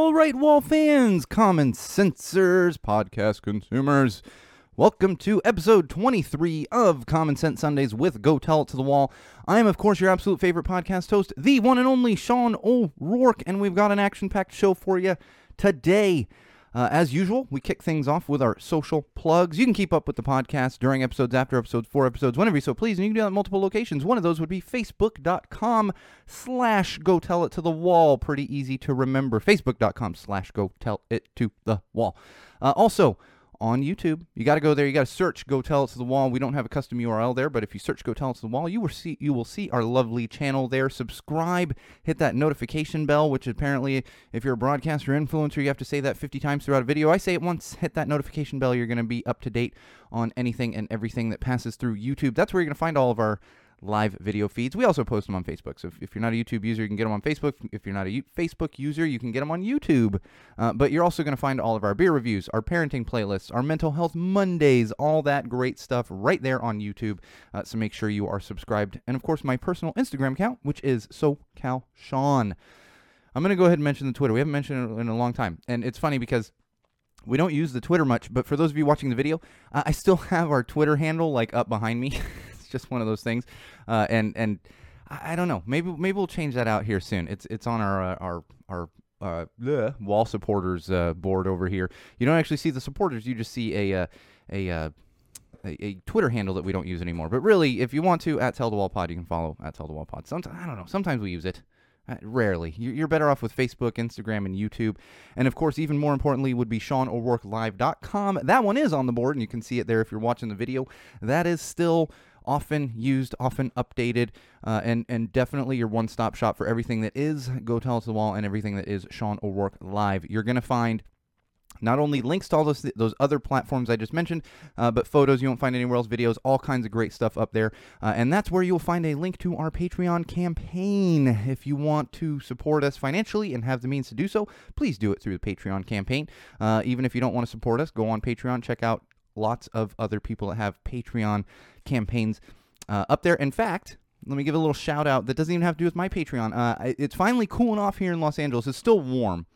All right, wall fans, common sensors, podcast consumers. Welcome to episode 23 of Common Sense Sundays with Go Tell It to the Wall. I am, of course, your absolute favorite podcast host, the one and only Sean O'Rourke, and we've got an action packed show for you today. Uh, as usual, we kick things off with our social plugs. You can keep up with the podcast during episodes, after episodes, for episodes, whenever you so please, and you can do that at multiple locations. One of those would be facebook.com slash go tell it to the wall. Pretty easy to remember. Facebook.com slash go tell it to the wall. Uh, also, on YouTube. You got to go there. You got to search "Go Tell It to the Wall." We don't have a custom URL there, but if you search "Go Tell It to the Wall," you will see you will see our lovely channel there. Subscribe, hit that notification bell, which apparently, if you're a broadcaster influencer, you have to say that 50 times throughout a video. I say it once. Hit that notification bell. You're going to be up to date on anything and everything that passes through YouTube. That's where you're going to find all of our live video feeds. We also post them on Facebook. So if, if, you're not a YouTube user, you can get them on Facebook. If you're not a U- Facebook user, you can get them on YouTube. Uh, but you're also going to find all of our beer reviews, our parenting playlists, our mental health Mondays, all that great stuff right there on YouTube. Uh, so make sure you are subscribed. And of course, my personal Instagram account, which is SoCalSean. I'm going to go ahead and mention the Twitter. We haven't mentioned it in a long time. And it's funny because we don't use the Twitter much, but for those of you watching the video, uh, I still have our Twitter handle like up behind me. just one of those things. Uh, and and I, I, don't know. Maybe maybe we'll change that out here soon. It's it's on our uh, our our uh, bleh, wall supporters uh, board over here. You don't actually see the supporters. You just see a uh, a, uh, a, a Twitter handle that we don't use anymore. But really, if you want to, at Tell the Wall Pod, you can follow at Tell the Wall Pod. Sometimes I don't know. Sometimes we use it. Uh, rarely. You're better off with Facebook, Instagram, and YouTube. And of course, even more importantly, would be SeanO'RourkeLive.com. That one is on the board, and you can see it there if you're watching the video. That is still often used, often updated, uh, and and definitely your one-stop shop for everything that is Go Tell It to the Wall and everything that is Sean O'Rourke Live. You're gonna find not only links to all those, those other platforms I just mentioned, uh, but photos you won't find anywhere else, videos, all kinds of great stuff up there. Uh, and that's where you'll find a link to our Patreon campaign. If you want to support us financially and have the means to do so, please do it through the Patreon campaign. Uh, even if you don't want to support us, go on Patreon, check out lots of other people that have Patreon campaigns uh, up there. In fact, let me give a little shout out that doesn't even have to do with my Patreon. Uh, it's finally cooling off here in Los Angeles. It's still warm.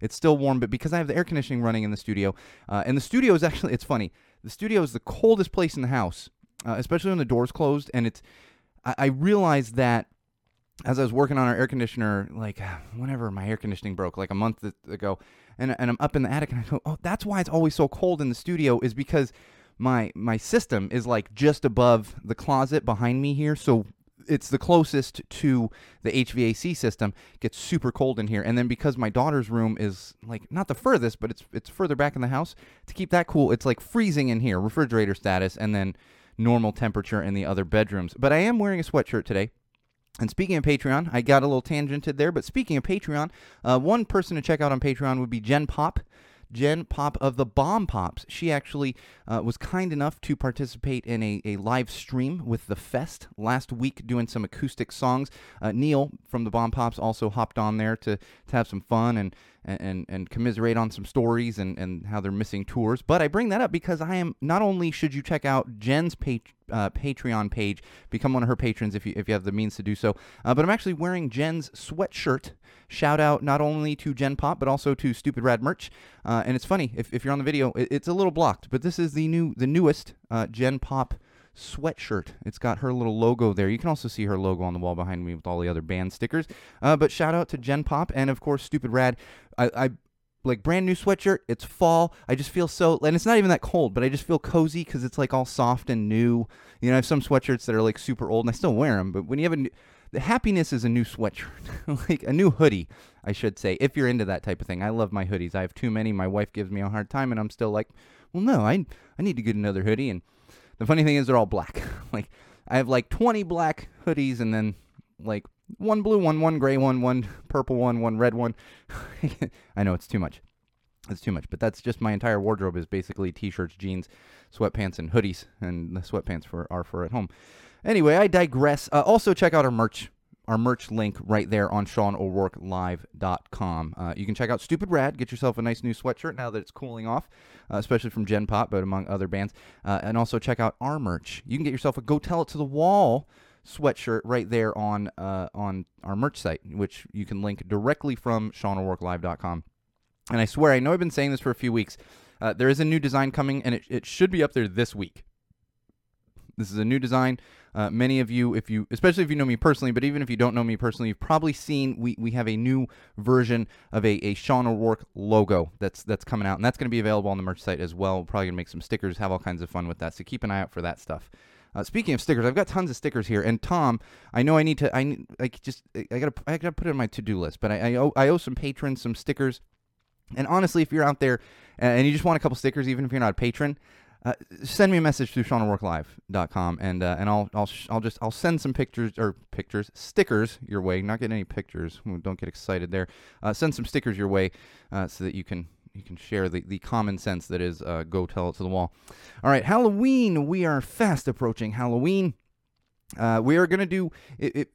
It's still warm, but because I have the air conditioning running in the studio, uh, and the studio is actually, it's funny, the studio is the coldest place in the house, uh, especially when the door's closed. And it's, I, I realized that as I was working on our air conditioner, like whenever my air conditioning broke, like a month ago, and, and I'm up in the attic, and I go, oh, that's why it's always so cold in the studio, is because my my system is like just above the closet behind me here, so it's the closest to the HVAC system. It gets super cold in here, and then because my daughter's room is like not the furthest, but it's it's further back in the house. To keep that cool, it's like freezing in here, refrigerator status, and then normal temperature in the other bedrooms. But I am wearing a sweatshirt today and speaking of Patreon, I got a little tangented there, but speaking of Patreon, uh, one person to check out on Patreon would be Jen Pop. Jen Pop of the Bomb Pops. She actually uh, was kind enough to participate in a, a live stream with the Fest last week doing some acoustic songs. Uh, Neil from the Bomb Pops also hopped on there to, to have some fun and, and, and commiserate on some stories and, and how they're missing tours. But I bring that up because I am not only should you check out Jen's page, uh, Patreon page, become one of her patrons if you if you have the means to do so. Uh, but I'm actually wearing Jen's sweatshirt. Shout out not only to Jen Pop but also to Stupid Rad Merch. Uh, and it's funny if, if you're on the video, it, it's a little blocked, but this is the new the newest uh, Jen Pop sweatshirt. It's got her little logo there. You can also see her logo on the wall behind me with all the other band stickers. Uh, but shout out to Jen Pop and of course Stupid Rad. I, I like brand new sweatshirt. It's fall. I just feel so, and it's not even that cold, but I just feel cozy because it's like all soft and new. You know, I have some sweatshirts that are like super old, and I still wear them. But when you have a, new, the happiness is a new sweatshirt, like a new hoodie, I should say. If you're into that type of thing, I love my hoodies. I have too many. My wife gives me a hard time, and I'm still like, well, no, I I need to get another hoodie. And the funny thing is, they're all black. like I have like 20 black hoodies, and then like one blue one, one gray one, one purple one, one red one. I know it's too much. It's too much, but that's just my entire wardrobe is basically t-shirts, jeans, sweatpants, and hoodies, and the sweatpants for are for at home. Anyway, I digress. Uh, also, check out our merch our merch link right there on SeanO'RourkeLive.com. Uh, you can check out Stupid Rad, get yourself a nice new sweatshirt now that it's cooling off, uh, especially from Jen Pop, but among other bands. Uh, and also check out our merch. You can get yourself a Go Tell It to the Wall sweatshirt right there on uh, on our merch site, which you can link directly from SeanO'RourkeLive.com. And I swear, I know I've been saying this for a few weeks. Uh, there is a new design coming, and it, it should be up there this week. This is a new design. Uh, many of you, if you, especially if you know me personally, but even if you don't know me personally, you've probably seen we, we have a new version of a, a Sean O'Rourke logo that's that's coming out, and that's going to be available on the merch site as well. We're probably going to make some stickers, have all kinds of fun with that. So keep an eye out for that stuff. Uh, speaking of stickers, I've got tons of stickers here, and Tom, I know I need to, I like just, I gotta, I gotta put it on my to do list, but I, I owe, I owe some patrons some stickers. And honestly, if you're out there and you just want a couple stickers, even if you're not a patron, uh, send me a message through SeanO'RourkeLive.com and uh, and I'll I'll sh- I'll just I'll send some pictures or pictures stickers your way. Not getting any pictures. Don't get excited there. Uh, send some stickers your way uh, so that you can you can share the, the common sense that is uh, go tell it to the wall. All right, Halloween. We are fast approaching Halloween. We are gonna do it, it,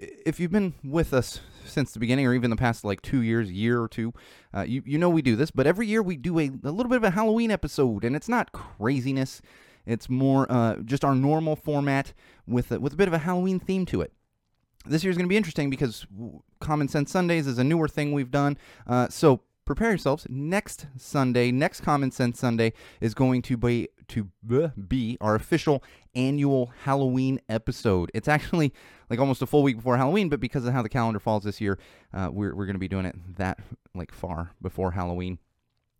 if you've been with us since the beginning or even the past like two years, year or two, uh, you, you know we do this, but every year we do a, a little bit of a Halloween episode, and it's not craziness. It's more uh, just our normal format with a, with a bit of a Halloween theme to it. This year's going to be interesting because Common Sense Sundays is a newer thing we've done. Uh, so prepare yourselves. Next Sunday, next Common Sense Sunday is going to be to be our official annual Halloween episode. It's actually like almost a full week before Halloween, but because of how the calendar falls this year, uh, we're we're going to be doing it that like far before Halloween.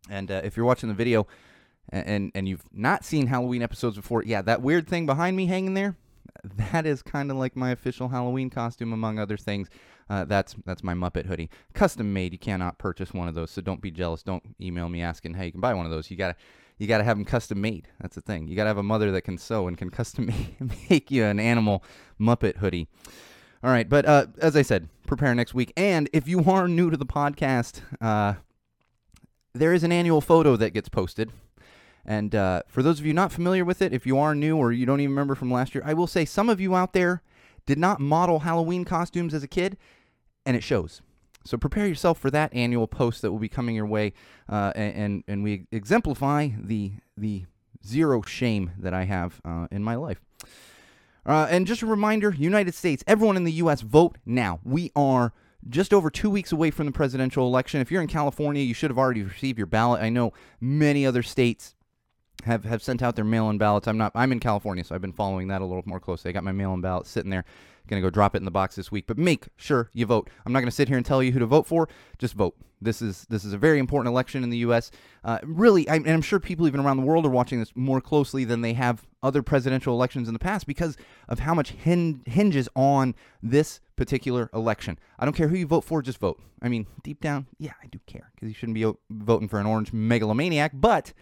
And uh, if you're watching the video and and you've not seen Halloween episodes before, yeah, that weird thing behind me hanging there, that is kind of like my official Halloween costume, among other things. Uh, that's that's my Muppet hoodie, custom made. You cannot purchase one of those, so don't be jealous. Don't email me asking, "Hey, you can buy one of those." You gotta you gotta have them custom made. That's the thing. You gotta have a mother that can sew and can custom make you an animal Muppet hoodie. All right, but uh, as I said, prepare next week. And if you are new to the podcast, uh, there is an annual photo that gets posted. And uh, for those of you not familiar with it, if you are new or you don't even remember from last year, I will say some of you out there did not model Halloween costumes as a kid, and it shows. So prepare yourself for that annual post that will be coming your way, uh, and, and we exemplify the the zero shame that I have uh, in my life. Uh, and just a reminder United States, everyone in the U.S., vote now. We are just over two weeks away from the presidential election. If you're in California, you should have already received your ballot. I know many other states have, have sent out their mail-in ballots. I'm not. I'm in California, so I've been following that a little more closely. I got my mail-in ballot sitting there. Going to go drop it in the box this week. But make sure you vote. I'm not going to sit here and tell you who to vote for. Just vote. This is this is a very important election in the U.S. Uh, really, I, and I'm sure people even around the world are watching this more closely than they have other presidential elections in the past because of how much hin- hinges on this particular election. I don't care who you vote for, just vote. I mean, deep down, yeah, I do care because you shouldn't be voting for an orange megalomaniac, but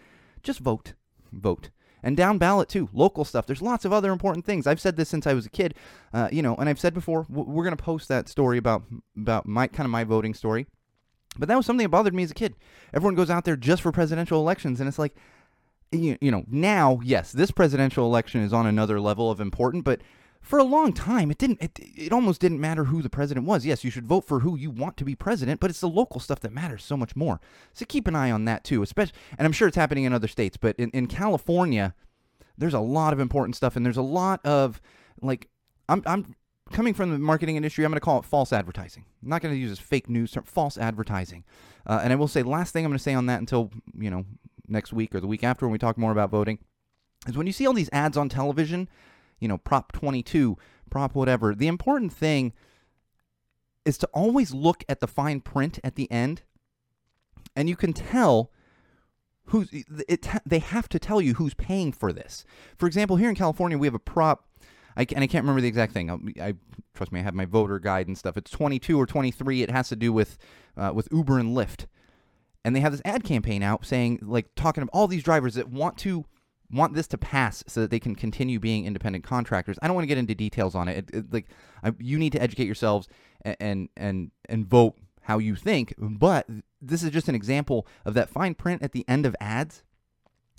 just vote. Vote. And down ballot too, local stuff. There's lots of other important things. I've said this since I was a kid, uh, you know, and I've said before. We're gonna post that story about about my kind of my voting story. But that was something that bothered me as a kid. Everyone goes out there just for presidential elections, and it's like, you, you know, now, yes, this presidential election is on another level of important, but for a long time, it didn't. It, it almost didn't matter who the president was. Yes, you should vote for who you want to be president, but it's the local stuff that matters so much more. So keep an eye on that too, especially. And I'm sure it's happening in other states, but in, in California, there's a lot of important stuff, and there's a lot of like, I'm I'm coming from the marketing industry. I'm going to call it false advertising. I'm not going to use this fake news term, false advertising. Uh, and I will say, last thing I'm going to say on that until you know next week or the week after when we talk more about voting is when you see all these ads on television, you know, Prop 22, Prop whatever. The important thing is to always look at the fine print at the end, and you can tell who's it. They have to tell you who's paying for this. For example, here in California, we have a prop. I, and I can't remember the exact thing. I, I trust me, I have my voter guide and stuff. It's 22 or 23. It has to do with uh, with Uber and Lyft, and they have this ad campaign out saying like talking about all these drivers that want to want this to pass so that they can continue being independent contractors. I don't want to get into details on it. it, it like I, you need to educate yourselves and, and and vote how you think. But this is just an example of that fine print at the end of ads.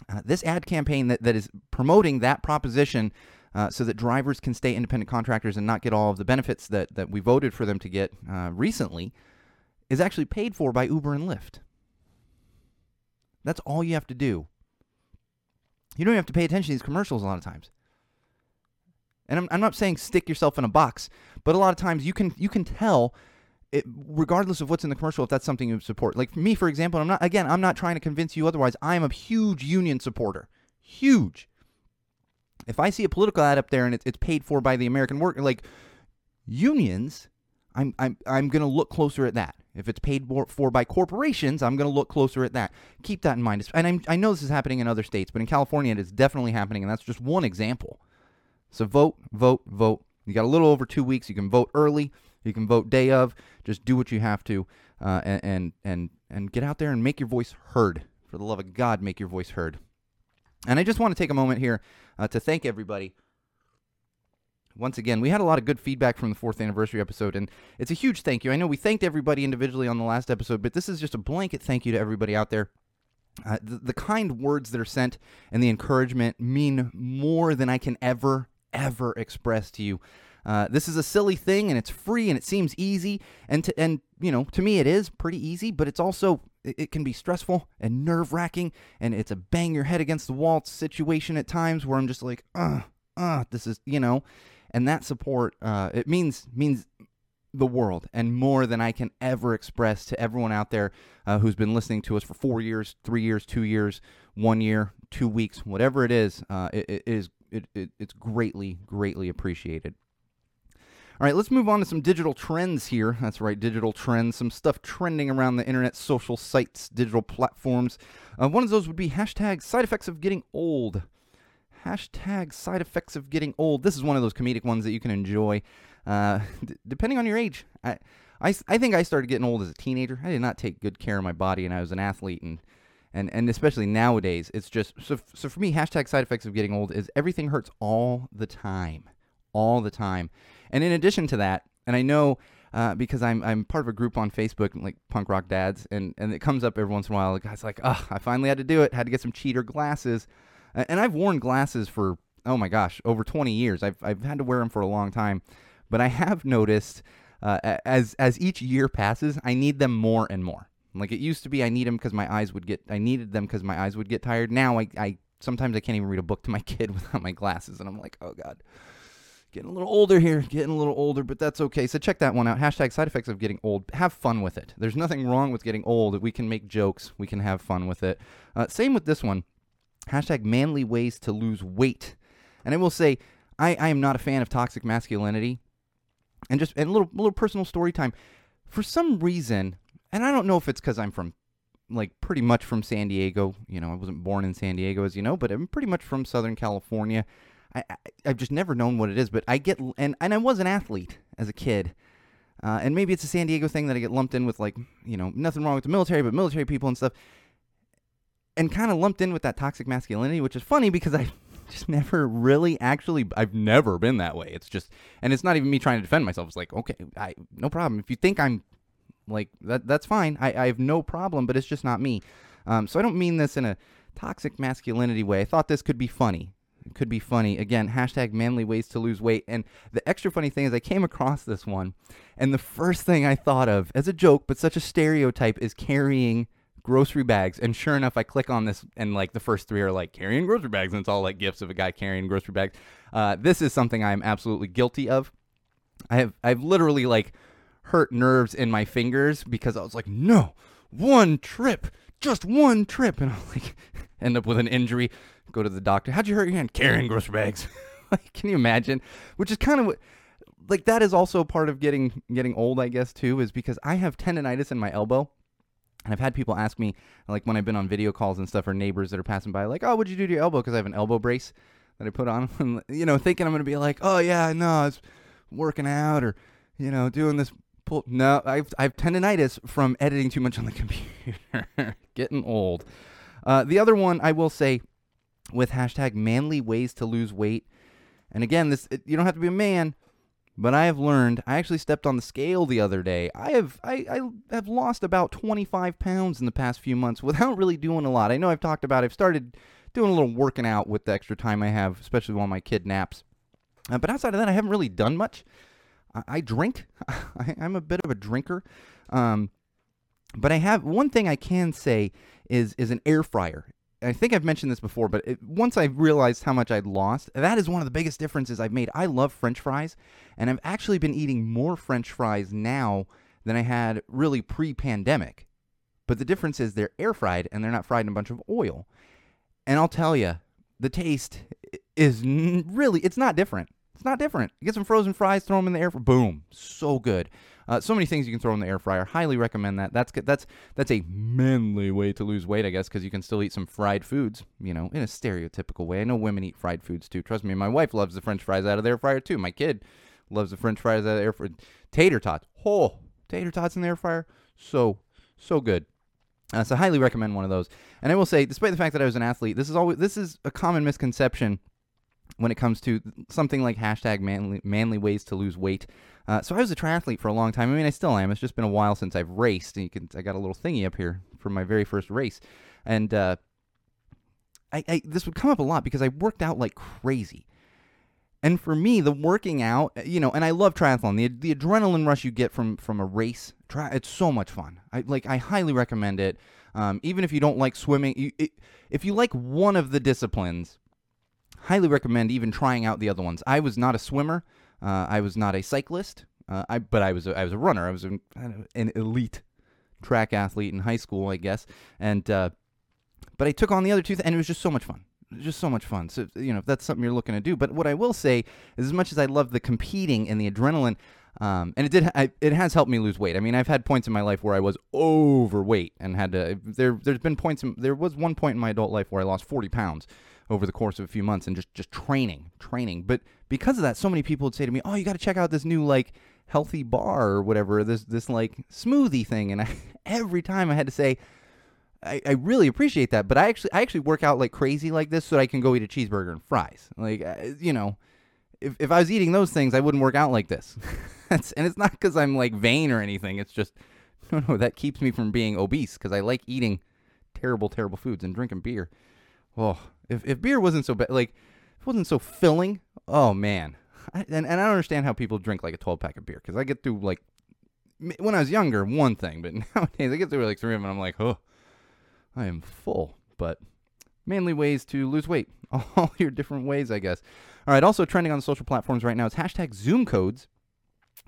Uh, this ad campaign that, that is promoting that proposition uh, so that drivers can stay independent contractors and not get all of the benefits that, that we voted for them to get uh, recently is actually paid for by Uber and Lyft. That's all you have to do. You don't have to pay attention to these commercials a lot of times. And I'm, I'm not saying stick yourself in a box, but a lot of times you can you can tell it, regardless of what's in the commercial, if that's something you support. Like me, for example, I'm not again, I'm not trying to convince you otherwise. I am a huge union supporter, huge. If I see a political ad up there and it's, it's paid for by the American worker, like unions, I'm I'm I'm gonna look closer at that. If it's paid for, by corporations, I'm gonna look closer at that. Keep that in mind. And I'm, I know this is happening in other states, but in California, it is definitely happening, and that's just one example. So vote, vote, vote. You got a little over two weeks. You can vote early. You can vote day of. Just do what you have to, uh, and and and get out there and make your voice heard. For the love of God, make your voice heard. And I just want to take a moment here uh, to thank everybody. Once again, we had a lot of good feedback from the fourth anniversary episode, and it's a huge thank you. I know we thanked everybody individually on the last episode, but this is just a blanket thank you to everybody out there. Uh, the, the kind words that are sent and the encouragement mean more than I can ever, ever express to you. Uh, this is a silly thing, and it's free, and it seems easy, and to, and you know, to me, it is pretty easy, but it's also it, can be stressful and nerve wracking, and it's a bang your head against the wall situation at times where I'm just like, uh, uh, this is you know, and that support, uh, it means means the world and more than I can ever express to everyone out there uh, who's been listening to us for four years, three years, two years, one year, two weeks, whatever it is. Uh, it, it is it, it, it's greatly, greatly appreciated. All right, let's move on to some digital trends here. That's right, digital trends. Some stuff trending around the internet, social sites, digital platforms. Uh, one of those would be hashtag side effects of getting old. Hashtag side effects of getting old. This is one of those comedic ones that you can enjoy, uh, d- depending on your age. I, I, I think I started getting old as a teenager. I did not take good care of my body, and I was an athlete, and and and especially nowadays, it's just so. So for me, hashtag side effects of getting old is everything hurts all the time, all the time. And in addition to that, and I know uh, because I'm I'm part of a group on Facebook like Punk Rock Dads, and and it comes up every once in a while. The guy's like, "Oh, I finally had to do it. Had to get some cheater glasses," and I've worn glasses for oh my gosh, over 20 years. I've I've had to wear them for a long time, but I have noticed uh, as as each year passes, I need them more and more. Like it used to be, I need them because my eyes would get. I needed them because my eyes would get tired. Now I I sometimes I can't even read a book to my kid without my glasses, and I'm like, oh god getting a little older here, getting a little older, but that's okay. So check that one out. Hashtag side effects of getting old. Have fun with it. There's nothing wrong with getting old. We can make jokes. We can have fun with it. Uh, same with this one. Hashtag manly ways to lose weight. And I will say, I, I am not a fan of toxic masculinity. And just and a little little personal story time. For some reason, and I don't know if it's because I'm from like pretty much from San Diego. You know, I wasn't born in San Diego, as you know, but I'm pretty much from Southern California. I, I I've just never known what it is, but I get and and I was an athlete as a kid, uh, and maybe it's a San Diego thing that I get lumped in with like you know nothing wrong with the military, but military people and stuff, and kind of lumped in with that toxic masculinity, which is funny because I just never really actually I've never been that way. It's just and it's not even me trying to defend myself. It's like okay, I no problem. If you think I'm like that, that's fine. I, I have no problem, but it's just not me. Um, so I don't mean this in a toxic masculinity way. I thought this could be funny. It could be funny. Again, hashtag manly ways to lose weight. And the extra funny thing is I came across this one, and the first thing I thought of as a joke, but such a stereotype, is carrying grocery bags. And sure enough, I click on this, and like the first three are like carrying grocery bags, and it's all like gifts of a guy carrying grocery bags. Uh, this is something I'm absolutely guilty of. I have I've literally like hurt nerves in my fingers because I was like, no, one trip, just one trip, and I'll like end up with an injury. Go to the doctor. How'd you hurt your hand? Carrying grocery bags. like, can you imagine? Which is kind of what, like that is also part of getting getting old, I guess too, is because I have tendonitis in my elbow. And I've had people ask me, like when I've been on video calls and stuff, or neighbors that are passing by, like, "Oh, what'd you do to your elbow?" Because I have an elbow brace that I put on, and, you know, thinking I'm gonna be like, "Oh yeah, no, I was working out or, you know, doing this pull." No, I've I've tendonitis from editing too much on the computer. Getting old. Uh, the other one I will say, with hashtag manly ways to lose weight, and again, this you don't have to be a man. But I have learned. I actually stepped on the scale the other day. I have I, I have lost about 25 pounds in the past few months without really doing a lot. I know I've talked about. I've started doing a little working out with the extra time I have, especially while my kid naps. Uh, but outside of that, I haven't really done much. I, I drink. I, I'm a bit of a drinker. Um, but I have one thing I can say is is an air fryer. I think I've mentioned this before, but it, once I realized how much I'd lost, that is one of the biggest differences I've made. I love French fries, and I've actually been eating more French fries now than I had really pre-pandemic. But the difference is they're air fried and they're not fried in a bunch of oil. And I'll tell you, the taste is really it's not different. It's not different. Get some frozen fries, throw them in the air. For boom, so good. Uh, so many things you can throw in the air fryer. Highly recommend that. That's. That's that's a manly way to lose weight, I guess, because you can still eat some fried foods. You know, in a stereotypical way. I know women eat fried foods too. Trust me. My wife loves the French fries out of the air fryer too. My kid loves the French fries out of the air fryer. Tater tots. Oh, tater tots in the air fryer. So so good. Uh, so highly recommend one of those. And I will say, despite the fact that I was an athlete, this is always this is a common misconception when it comes to something like hashtag manly, manly ways to lose weight. Uh, so I was a triathlete for a long time. I mean, I still am. It's just been a while since I've raced. And you can, I got a little thingy up here from my very first race, and uh, I, I this would come up a lot because I worked out like crazy. And for me, the working out, you know, and I love triathlon. The the adrenaline rush you get from from a race, tri- it's so much fun. I like I highly recommend it. Um, even if you don't like swimming, you, it, if you like one of the disciplines, highly recommend even trying out the other ones. I was not a swimmer. Uh, I was not a cyclist. Uh, I but I was a, I was a runner. I was an, an elite track athlete in high school, I guess. And uh, but I took on the other two, th- and it was just so much fun. Just so much fun. So you know, if that's something you're looking to do. But what I will say is, as much as I love the competing and the adrenaline, um, and it did, I, it has helped me lose weight. I mean, I've had points in my life where I was overweight and had to. There, there's been points. In, there was one point in my adult life where I lost 40 pounds over the course of a few months and just just training, training. But because of that, so many people would say to me, "Oh, you got to check out this new like healthy bar or whatever, this this like smoothie thing." And I, every time I had to say, I, I really appreciate that, but I actually I actually work out like crazy like this so that I can go eat a cheeseburger and fries. Like you know, if if I was eating those things, I wouldn't work out like this. That's and it's not because I'm like vain or anything. It's just no no that keeps me from being obese because I like eating terrible terrible foods and drinking beer. Oh, if if beer wasn't so bad, like it wasn't so filling, oh man. I, and and I don't understand how people drink like a 12 pack of beer because I get through like when I was younger one thing, but nowadays I get through like three of them and I'm like, oh. I am full, but mainly ways to lose weight. All your different ways, I guess. All right, also trending on the social platforms right now is hashtag Zoom codes.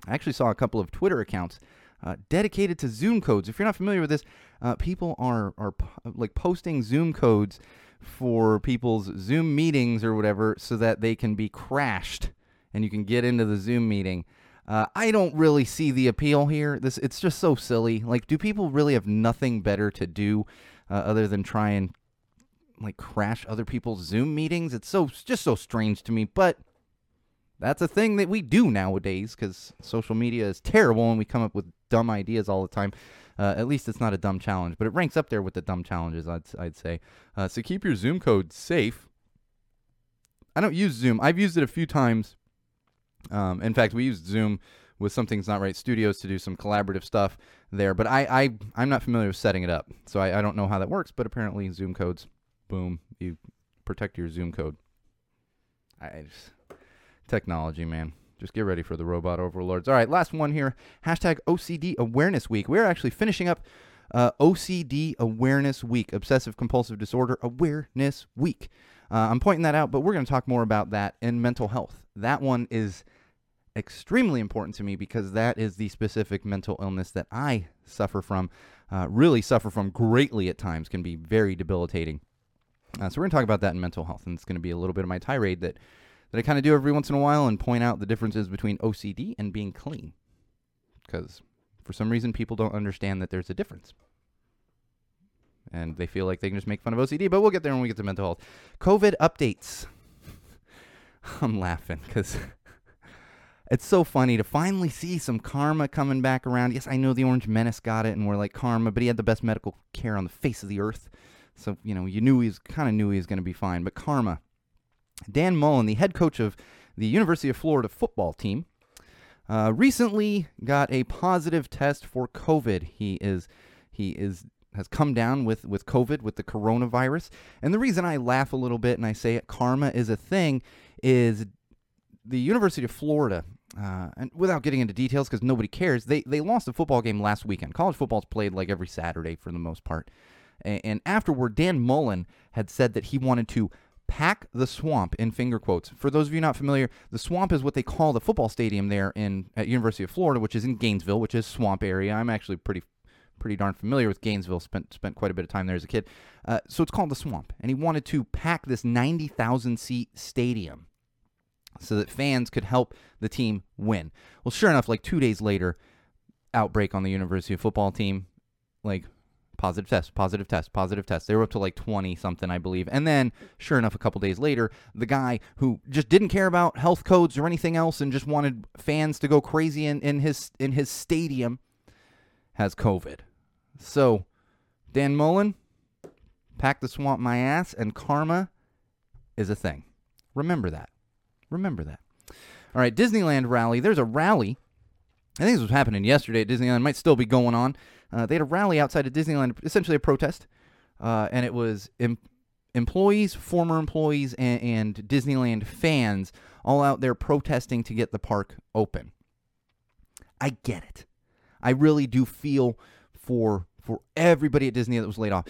I actually saw a couple of Twitter accounts uh, dedicated to Zoom codes. If you're not familiar with this, uh, people are are like posting Zoom codes for people's Zoom meetings or whatever, so that they can be crashed and you can get into the Zoom meeting. Uh, I don't really see the appeal here. This it's just so silly. Like, do people really have nothing better to do uh, other than try and like crash other people's Zoom meetings? It's so it's just so strange to me. But that's a thing that we do nowadays because social media is terrible and we come up with dumb ideas all the time. Uh, at least it's not a dumb challenge, but it ranks up there with the dumb challenges. I'd I'd say. Uh, so keep your Zoom code safe. I don't use Zoom. I've used it a few times. Um, in fact, we used Zoom with Something's Not Right Studios to do some collaborative stuff there, but I, I I'm not familiar with setting it up, so I, I don't know how that works. But apparently, Zoom codes, boom, you protect your Zoom code. I just, technology, man. Just get ready for the robot overlords. All right, last one here. Hashtag OCD Awareness Week. We're actually finishing up uh, OCD Awareness Week, Obsessive Compulsive Disorder Awareness Week. Uh, I'm pointing that out, but we're going to talk more about that in mental health. That one is extremely important to me because that is the specific mental illness that I suffer from, uh, really suffer from greatly at times, can be very debilitating. Uh, so we're going to talk about that in mental health, and it's going to be a little bit of my tirade that, that I kind of do every once in a while and point out the differences between OCD and being clean. Because for some reason, people don't understand that there's a difference. And they feel like they can just make fun of OCD, but we'll get there when we get to mental health. COVID updates. I'm laughing because it's so funny to finally see some karma coming back around. Yes, I know the Orange Menace got it, and we're like karma, but he had the best medical care on the face of the earth. So you know, you knew he was kind of knew he was going to be fine. But karma, Dan Mullen, the head coach of the University of Florida football team, uh, recently got a positive test for COVID. He is he is has come down with with COVID with the coronavirus. And the reason I laugh a little bit and I say it, karma is a thing is the University of Florida, uh, and without getting into details because nobody cares, they they lost a football game last weekend. College football's played like every Saturday for the most part, and, and afterward, Dan Mullen had said that he wanted to pack the swamp in finger quotes. For those of you not familiar, the swamp is what they call the football stadium there in at University of Florida, which is in Gainesville, which is swamp area. I'm actually pretty pretty darn familiar with Gainesville. Spent spent quite a bit of time there as a kid. Uh, so it's called the Swamp, and he wanted to pack this 90,000 seat stadium so that fans could help the team win. Well, sure enough, like two days later, outbreak on the University of football team, like positive test, positive test, positive test. They were up to like 20 something, I believe. And then, sure enough, a couple days later, the guy who just didn't care about health codes or anything else and just wanted fans to go crazy in, in his in his stadium has COVID. So, Dan Mullen, pack the swamp my ass, and karma is a thing. Remember that. Remember that. All right, Disneyland rally. There's a rally. I think this was happening yesterday at Disneyland. It might still be going on. Uh, they had a rally outside of Disneyland, essentially a protest, uh, and it was em- employees, former employees, and, and Disneyland fans all out there protesting to get the park open. I get it. I really do feel for for everybody at Disney that was laid off.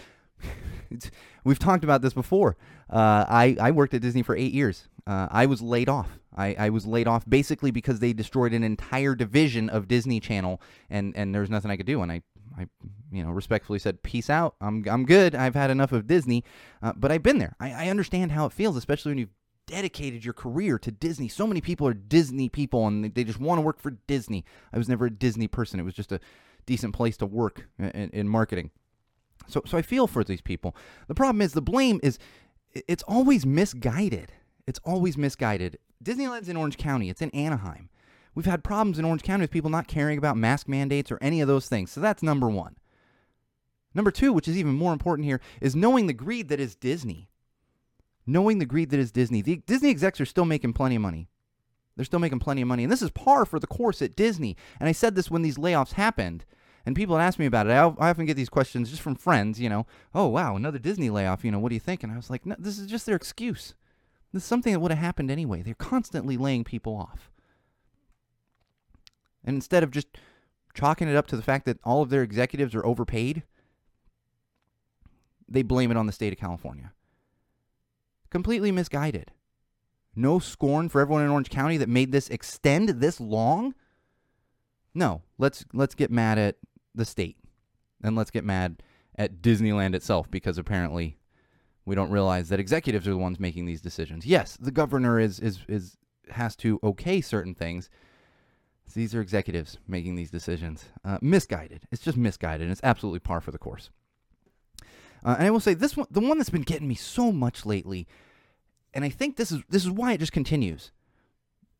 We've talked about this before. Uh, I I worked at Disney for eight years. Uh, I was laid off. I, I was laid off basically because they destroyed an entire division of Disney Channel, and and there was nothing I could do. And I I you know respectfully said peace out. I'm I'm good. I've had enough of Disney. Uh, but I've been there. I, I understand how it feels, especially when you've dedicated your career to Disney. So many people are Disney people and they- just want to work for Disney. I was never a Disney person. It was just a decent place to work in, in marketing. So so I feel for these people. The problem is the blame is it's always misguided. It's always misguided. Disneyland's in Orange County. It's in Anaheim. We've had problems in Orange County with people not caring about mask mandates or any of those things. So that's number 1. Number 2, which is even more important here, is knowing the greed that is Disney knowing the greed that is Disney. The Disney execs are still making plenty of money. They're still making plenty of money. And this is par for the course at Disney. And I said this when these layoffs happened. And people asked me about it. I, I often get these questions just from friends, you know, oh, wow, another Disney layoff. You know, what do you think? And I was like, no, this is just their excuse. This is something that would have happened anyway. They're constantly laying people off. And instead of just chalking it up to the fact that all of their executives are overpaid, they blame it on the state of California completely misguided. No scorn for everyone in Orange County that made this extend this long. No, let's let's get mad at the state, and let's get mad at Disneyland itself because apparently we don't realize that executives are the ones making these decisions. Yes, the governor is is is has to okay certain things. These are executives making these decisions. Uh, misguided. It's just misguided. It's absolutely par for the course. Uh, and I will say this one, the one that's been getting me so much lately, and I think this is this is why it just continues,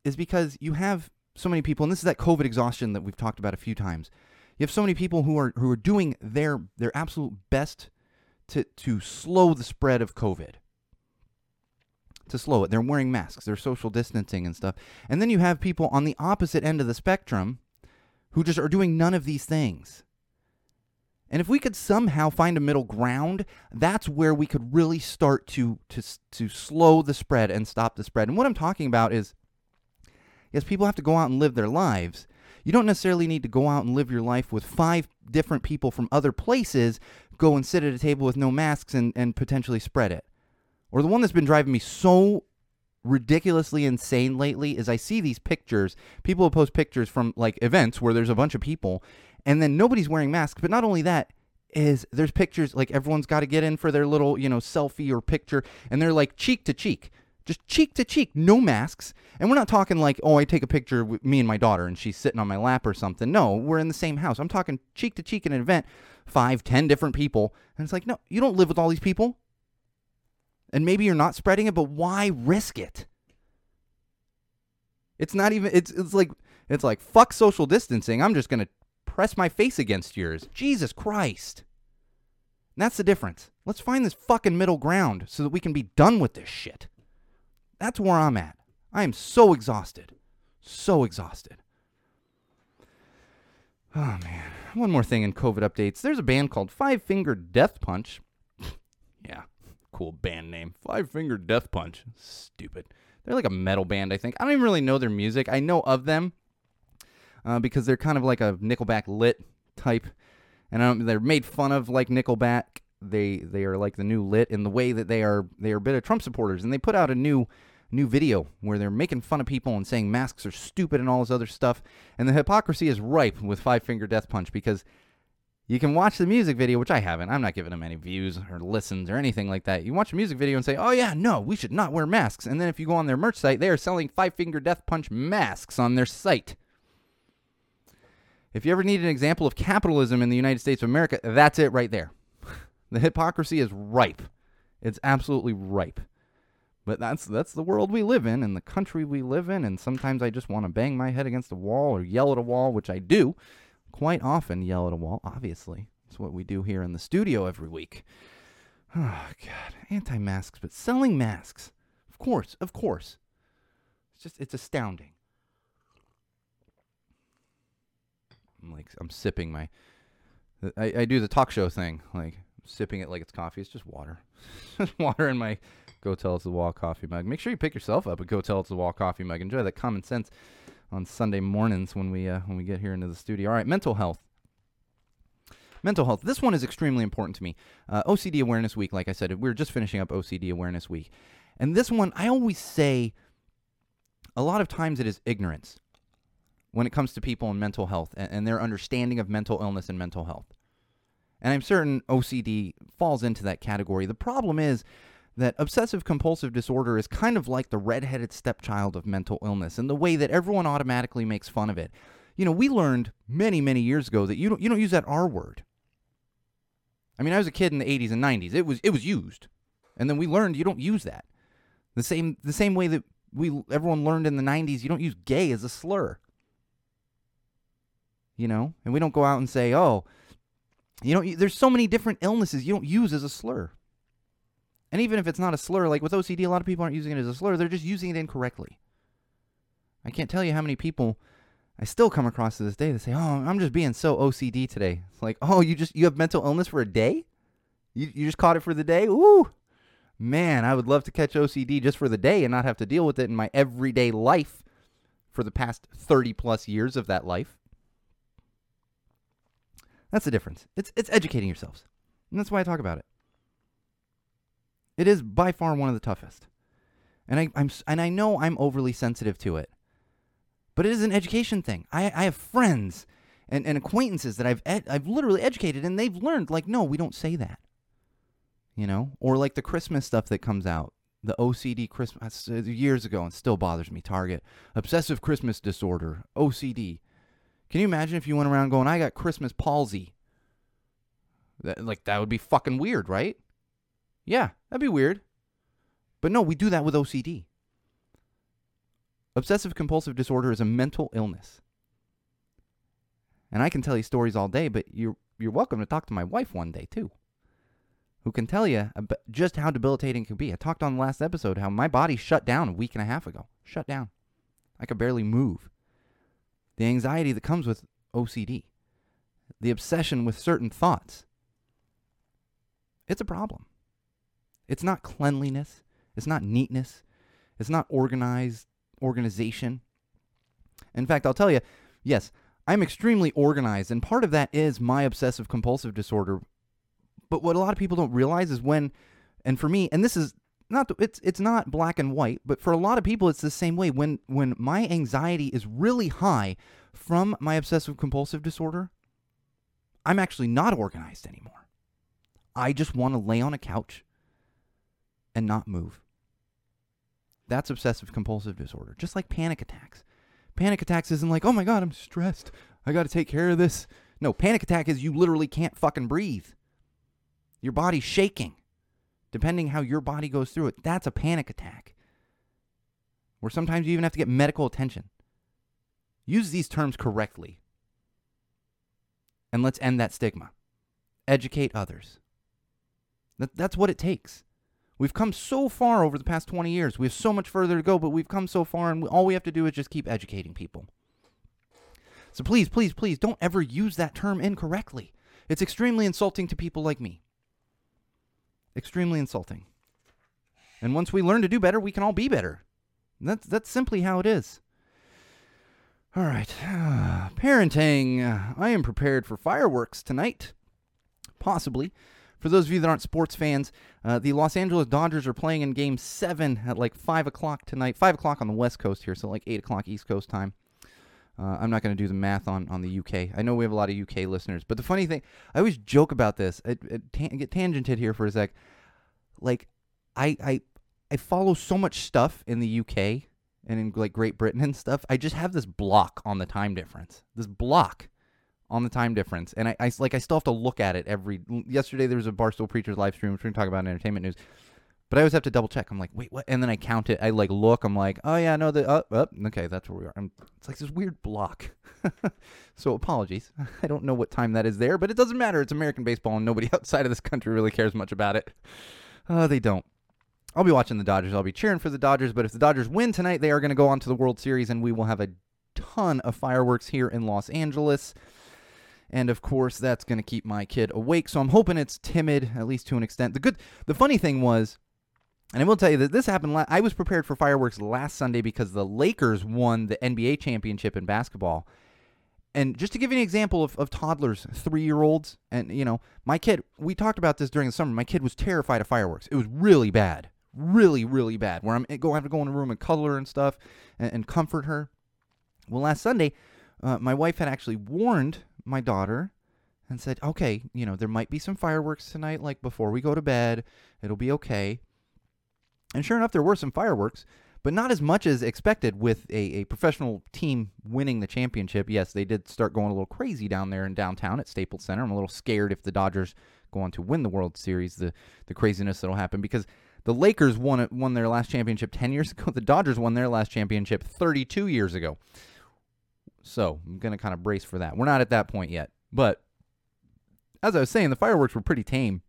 is because you have so many people, and this is that COVID exhaustion that we've talked about a few times. You have so many people who are who are doing their their absolute best to to slow the spread of COVID. To slow it, they're wearing masks, they're social distancing and stuff, and then you have people on the opposite end of the spectrum who just are doing none of these things. And if we could somehow find a middle ground, that's where we could really start to to to slow the spread and stop the spread. And what I'm talking about is yes, people have to go out and live their lives. You don't necessarily need to go out and live your life with five different people from other places, go and sit at a table with no masks and, and potentially spread it. Or the one that's been driving me so ridiculously insane lately is I see these pictures. People post pictures from like events where there's a bunch of people and then nobody's wearing masks. But not only that, is there's pictures like everyone's got to get in for their little, you know, selfie or picture and they're like cheek to cheek. Just cheek to cheek, no masks. And we're not talking like, oh, I take a picture with me and my daughter and she's sitting on my lap or something. No, we're in the same house. I'm talking cheek to cheek in an event, five, ten different people. And it's like, no, you don't live with all these people and maybe you're not spreading it, but why risk it? It's not even it's it's like it's like fuck social distancing. I'm just to press my face against yours. Jesus Christ. And that's the difference. Let's find this fucking middle ground so that we can be done with this shit. That's where I'm at. I am so exhausted. So exhausted. Oh man. One more thing in COVID updates. There's a band called Five Finger Death Punch. yeah, cool band name. Five Finger Death Punch. Stupid. They're like a metal band, I think. I don't even really know their music. I know of them uh, because they're kind of like a Nickelback lit type, and um, they're made fun of like Nickelback. They they are like the new lit in the way that they are they are a bit of Trump supporters, and they put out a new new video where they're making fun of people and saying masks are stupid and all this other stuff. And the hypocrisy is ripe with Five Finger Death Punch because you can watch the music video, which I haven't. I'm not giving them any views or listens or anything like that. You watch a music video and say, oh, yeah, no, we should not wear masks. And then if you go on their merch site, they are selling Five Finger Death Punch masks on their site. If you ever need an example of capitalism in the United States of America, that's it right there. the hypocrisy is ripe. It's absolutely ripe. But that's that's the world we live in and the country we live in and sometimes I just want to bang my head against a wall or yell at a wall, which I do quite often yell at a wall, obviously. It's what we do here in the studio every week. Oh god, anti-masks, but selling masks. Of course, of course. It's just it's astounding. I'm like I'm sipping my I, I do the talk show thing, like sipping it like it's coffee. It's just water. just water in my Go Tell It's the Wall coffee mug. Make sure you pick yourself up a Go Tell It's the Wall coffee mug. Enjoy that common sense on Sunday mornings when we uh, when we get here into the studio. All right, mental health. Mental health. This one is extremely important to me. Uh, OCD Awareness Week, like I said, we are just finishing up OCD Awareness Week, and this one I always say. A lot of times it is ignorance when it comes to people and mental health and, and their understanding of mental illness and mental health. And I'm certain OCD falls into that category. The problem is that obsessive compulsive disorder is kind of like the redheaded stepchild of mental illness in the way that everyone automatically makes fun of it. You know, we learned many, many years ago that you don't you don't use that R word. I mean, I was a kid in the 80s and 90s. It was it was used. And then we learned you don't use that. The same the same way that we everyone learned in the 90s you don't use gay as a slur. You know? And we don't go out and say, "Oh, you know, there's so many different illnesses you don't use as a slur." And even if it's not a slur, like with OCD, a lot of people aren't using it as a slur, they're just using it incorrectly. I can't tell you how many people I still come across to this day that say, "Oh, I'm just being so OCD today." It's like, "Oh, you just you have mental illness for a day? You you just caught it for the day? Ooh, man, I would love to catch OCD just for the day and not have to deal with it in my everyday life for the past 30 plus years of that life." That's the difference. It's it's educating yourselves, and that's why I talk about it. It is by far one of the toughest, and I, I'm and I know I'm overly sensitive to it, but it is an education thing. I I have friends and, and acquaintances that I've ed- I've literally educated, and they've learned like, no, we don't say that. You know, or like the Christmas stuff that comes out, the OCD Christmas uh, years ago, and still bothers me. Target obsessive Christmas disorder, OCD. Can you imagine if you went around going, I got Christmas palsy? That, like that would be fucking weird, right? Yeah, that'd be weird. But no, we do that with OCD. Obsessive compulsive disorder is a mental illness. And I can tell you stories all day, but you're you're welcome to talk to my wife one day too. Who can tell you ab- just how debilitating it can be. I talked on the last episode how my body shut down a week and a half ago. Shut down. I could barely move. The anxiety that comes with OCD. The obsession with certain thoughts. It's a problem. It's not cleanliness. It's not neatness. It's not organized organization. In fact, I'll tell you, yes, I'm extremely organized, and part of that is my obsessive compulsive disorder. But what a lot of people don't realize is when, and for me, and this is not it's it's not black and white, but for a lot of people, it's the same way. When when my anxiety is really high from my obsessive compulsive disorder, I'm actually not organized anymore. I just want to lay on a couch and not move. That's obsessive compulsive disorder, just like panic attacks. Panic attacks isn't like, oh my God, I'm stressed. I got to take care of this. No, panic attack is you literally can't fucking breathe. Your body's shaking. Depending how your body goes through it, that's a panic attack. Where sometimes you even have to get medical attention. Use these terms correctly. And let's end that stigma. Educate others. That, that's what it takes. We've come so far over the past 20 years. We have so much further to go, but we've come so far, and all we have to do is just keep educating people. So please, please, please don't ever use that term incorrectly. It's extremely insulting to people like me. Extremely insulting. And once we learn to do better, we can all be better. That's that's simply how it is. All right, parenting. I am prepared for fireworks tonight, possibly. For those of you that aren't sports fans, uh, the Los Angeles Dodgers are playing in Game Seven at like five o'clock tonight. Five o'clock on the West Coast here, so like eight o'clock East Coast time. Uh, I'm not going to do the math on, on the UK. I know we have a lot of UK listeners, but the funny thing, I always joke about this. I, I get tangented here for a sec. Like, I I I follow so much stuff in the UK and in like Great Britain and stuff. I just have this block on the time difference. This block on the time difference, and I, I like I still have to look at it every. Yesterday there was a Barstool Preachers live stream. Which we're going to talk about entertainment news. But I always have to double check. I'm like, wait, what? And then I count it. I like look. I'm like, oh yeah, no, the up, up. Okay, that's where we are. I'm, it's like this weird block. so apologies. I don't know what time that is there, but it doesn't matter. It's American baseball, and nobody outside of this country really cares much about it. Uh, they don't. I'll be watching the Dodgers. I'll be cheering for the Dodgers. But if the Dodgers win tonight, they are going to go on to the World Series, and we will have a ton of fireworks here in Los Angeles. And of course, that's going to keep my kid awake. So I'm hoping it's timid, at least to an extent. The good, the funny thing was, and I will tell you that this happened. La- I was prepared for fireworks last Sunday because the Lakers won the NBA championship in basketball. And just to give you an example of, of toddlers, three year olds, and you know, my kid, we talked about this during the summer. My kid was terrified of fireworks. It was really bad, really, really bad. Where I'm going to have to go in a room and cuddle her and stuff and, and comfort her. Well, last Sunday, uh, my wife had actually warned my daughter and said, okay, you know, there might be some fireworks tonight, like before we go to bed. It'll be okay. And sure enough, there were some fireworks, but not as much as expected with a, a professional team winning the championship. Yes, they did start going a little crazy down there in downtown at Staples Center. I'm a little scared if the Dodgers go on to win the World Series, the, the craziness that'll happen because the Lakers won won their last championship 10 years ago. The Dodgers won their last championship 32 years ago. So I'm going to kind of brace for that. We're not at that point yet. But as I was saying, the fireworks were pretty tame.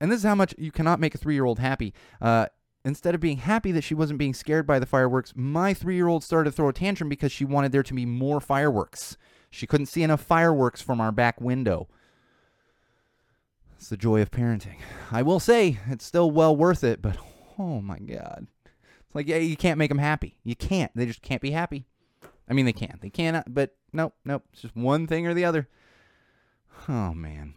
And this is how much you cannot make a three year old happy. Uh, instead of being happy that she wasn't being scared by the fireworks, my three year old started to throw a tantrum because she wanted there to be more fireworks. She couldn't see enough fireworks from our back window. It's the joy of parenting. I will say it's still well worth it, but oh my God. It's like, yeah, you can't make them happy. You can't. They just can't be happy. I mean, they can. They cannot, but nope, nope. It's just one thing or the other. Oh, man.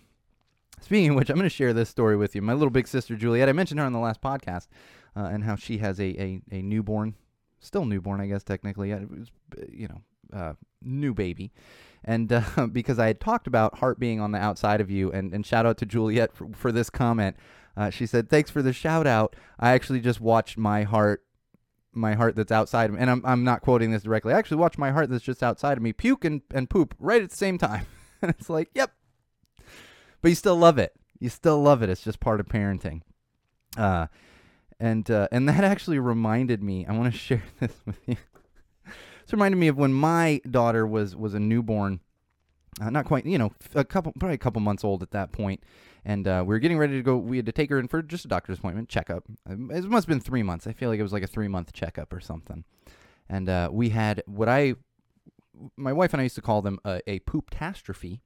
Speaking of which, I'm going to share this story with you. My little big sister Juliet, I mentioned her on the last podcast, uh, and how she has a, a, a newborn, still newborn, I guess, technically. It was, you know, uh, new baby. And uh, because I had talked about heart being on the outside of you, and, and shout out to Juliet for, for this comment. Uh, she said, Thanks for the shout out. I actually just watched my heart. My heart that's outside of me, and I'm, I'm not quoting this directly. I actually watched my heart that's just outside of me puke and, and poop right at the same time. and it's like, yep, but you still love it. You still love it. It's just part of parenting. Uh, and uh, and that actually reminded me. I want to share this with you. This reminded me of when my daughter was was a newborn, uh, not quite, you know, a couple, probably a couple months old at that point, and uh, we were getting ready to go. We had to take her in for just a doctor's appointment, checkup. It must have been three months. I feel like it was like a three month checkup or something. And uh, we had what I, my wife and I used to call them a, a poop catastrophe.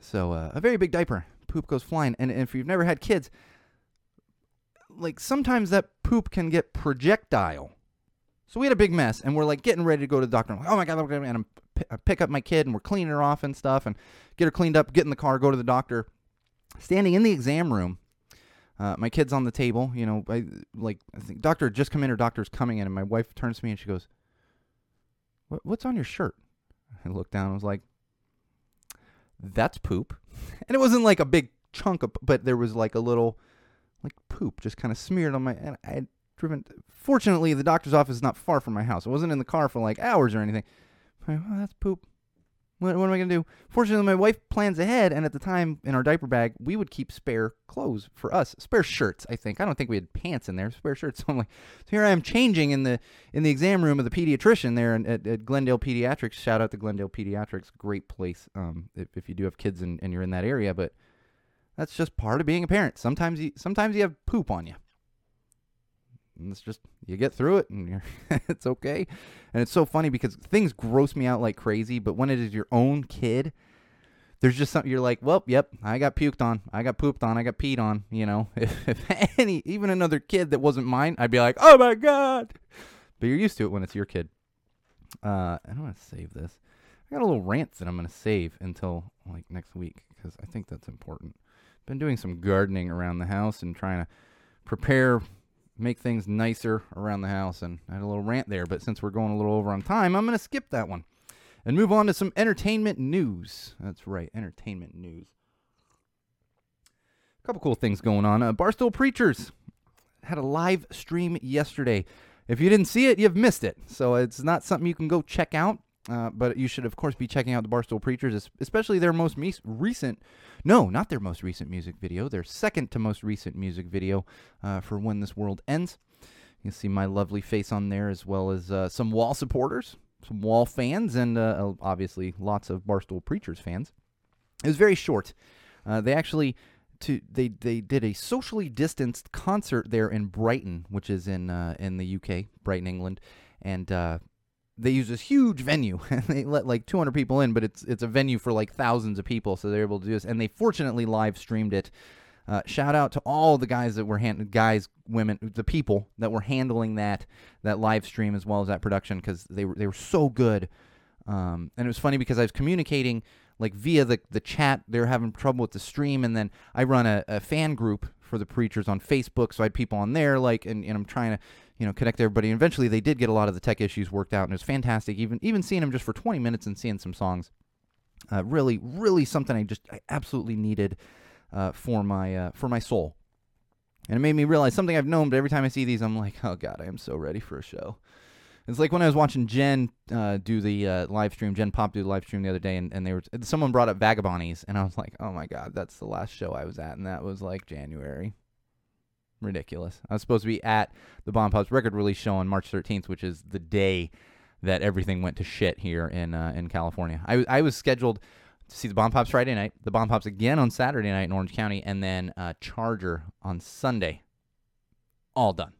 So uh, a very big diaper, poop goes flying, and if you've never had kids, like sometimes that poop can get projectile. So we had a big mess, and we're like getting ready to go to the doctor. I'm like, oh my god, and I'm, p- I pick up my kid, and we're cleaning her off and stuff, and get her cleaned up, get in the car, go to the doctor. Standing in the exam room, uh, my kid's on the table. You know, I like I think doctor just come in, or doctor's coming in, and my wife turns to me and she goes, what, "What's on your shirt?" I looked down, and was like, "That's poop," and it wasn't like a big chunk of, but there was like a little like poop just kind of smeared on my and I had driven fortunately the doctor's office is not far from my house. I wasn't in the car for like hours or anything. Oh, that's poop. What, what am I gonna do? Fortunately, my wife plans ahead, and at the time in our diaper bag, we would keep spare clothes for us, spare shirts. I think I don't think we had pants in there, spare shirts. So I'm like, so here I am changing in the in the exam room of the pediatrician there in, at, at Glendale Pediatrics. Shout out to Glendale Pediatrics, great place. Um, if, if you do have kids and, and you're in that area, but that's just part of being a parent. Sometimes you sometimes you have poop on you. And it's just you get through it and it's okay. And it's so funny because things gross me out like crazy, but when it is your own kid, there's just something you're like, well, yep, I got puked on, I got pooped on, I got peed on. You know, if, if any, even another kid that wasn't mine, I'd be like, oh my god. But you're used to it when it's your kid. Uh, I don't want to save this. I got a little rant that I'm going to save until like next week because I think that's important. Been doing some gardening around the house and trying to prepare, make things nicer around the house. And I had a little rant there, but since we're going a little over on time, I'm going to skip that one and move on to some entertainment news. That's right, entertainment news. A couple cool things going on. Uh, Barstool Preachers had a live stream yesterday. If you didn't see it, you've missed it. So it's not something you can go check out. Uh, but you should, of course, be checking out the Barstool Preachers, especially their most mes- recent. No, not their most recent music video. Their second to most recent music video uh, for When This World Ends. You can see my lovely face on there, as well as uh, some wall supporters, some wall fans, and uh, obviously lots of Barstool Preachers fans. It was very short. Uh, they actually to they they did a socially distanced concert there in Brighton, which is in in the UK, Brighton, England, and they use this huge venue and they let like 200 people in, but it's it's a venue for like thousands of people, so they're able to do this, and they fortunately live streamed it. Uh, shout out to all the guys that were hand- guys, women, the people that were handling that that live stream as well as that production because they were they were so good. Um, and it was funny because I was communicating like via the, the chat. They were having trouble with the stream, and then I run a, a fan group for the preachers on Facebook, so I had people on there, like, and, and I'm trying to you know connect everybody. And eventually, they did get a lot of the tech issues worked out, and it was fantastic. Even even seeing them just for 20 minutes and seeing some songs, uh, really, really something I just I absolutely needed uh, for my uh, for my soul. And it made me realize something I've known, but every time I see these, I'm like, oh god, I am so ready for a show. It's like when I was watching Jen uh, do the uh, live stream, Jen Pop do the live stream the other day, and, and they were someone brought up Vagabondies, and I was like, oh my god, that's the last show I was at, and that was like January. Ridiculous. I was supposed to be at the Bombpops record release show on March 13th, which is the day that everything went to shit here in uh, in California. I, I was scheduled to see the Bombpops Friday night, the Bombpops again on Saturday night in Orange County, and then uh, Charger on Sunday. All done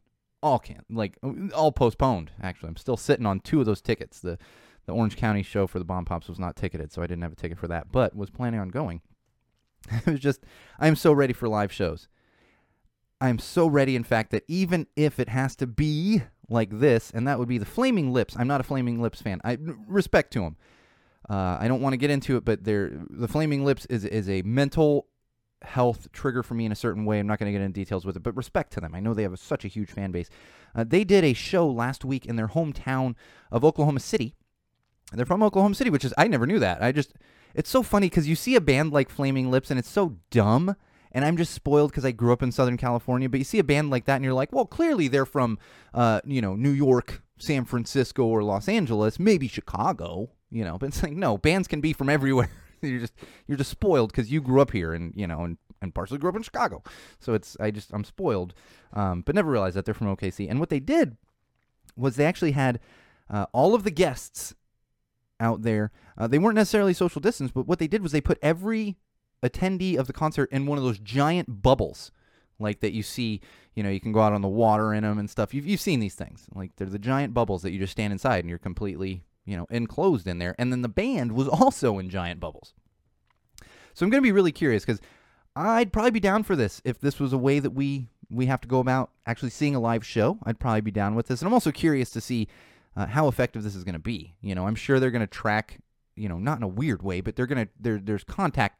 all can like all postponed. Actually, I'm still sitting on two of those tickets. The the Orange County show for the Bombpops was not ticketed, so I didn't have a ticket for that, but was planning on going. it was just I am so ready for live shows. I am so ready, in fact, that even if it has to be like this, and that would be the Flaming Lips. I'm not a Flaming Lips fan. I respect to them. Uh, I don't want to get into it, but they're, the Flaming Lips is is a mental health trigger for me in a certain way. I'm not going to get into details with it, but respect to them. I know they have a, such a huge fan base. Uh, they did a show last week in their hometown of Oklahoma City. They're from Oklahoma City, which is I never knew that. I just it's so funny because you see a band like Flaming Lips and it's so dumb. And I'm just spoiled because I grew up in Southern California. But you see a band like that, and you're like, well, clearly they're from, uh, you know, New York, San Francisco, or Los Angeles, maybe Chicago. You know, but it's like no, bands can be from everywhere. you're just you're just spoiled because you grew up here and you know and, and partially grew up in Chicago. So it's I just I'm spoiled, um, but never realized that they're from OKC. And what they did was they actually had uh, all of the guests out there. Uh, they weren't necessarily social distance, but what they did was they put every attendee of the concert in one of those giant bubbles. Like that you see, you know, you can go out on the water in them and stuff. You've, you've seen these things. Like they're the giant bubbles that you just stand inside and you're completely you know, enclosed in there. And then the band was also in giant bubbles. So I'm going to be really curious because I'd probably be down for this if this was a way that we we have to go about actually seeing a live show. I'd probably be down with this, and I'm also curious to see uh, how effective this is going to be. You know, I'm sure they're going to track, you know, not in a weird way, but they're going to there there's contact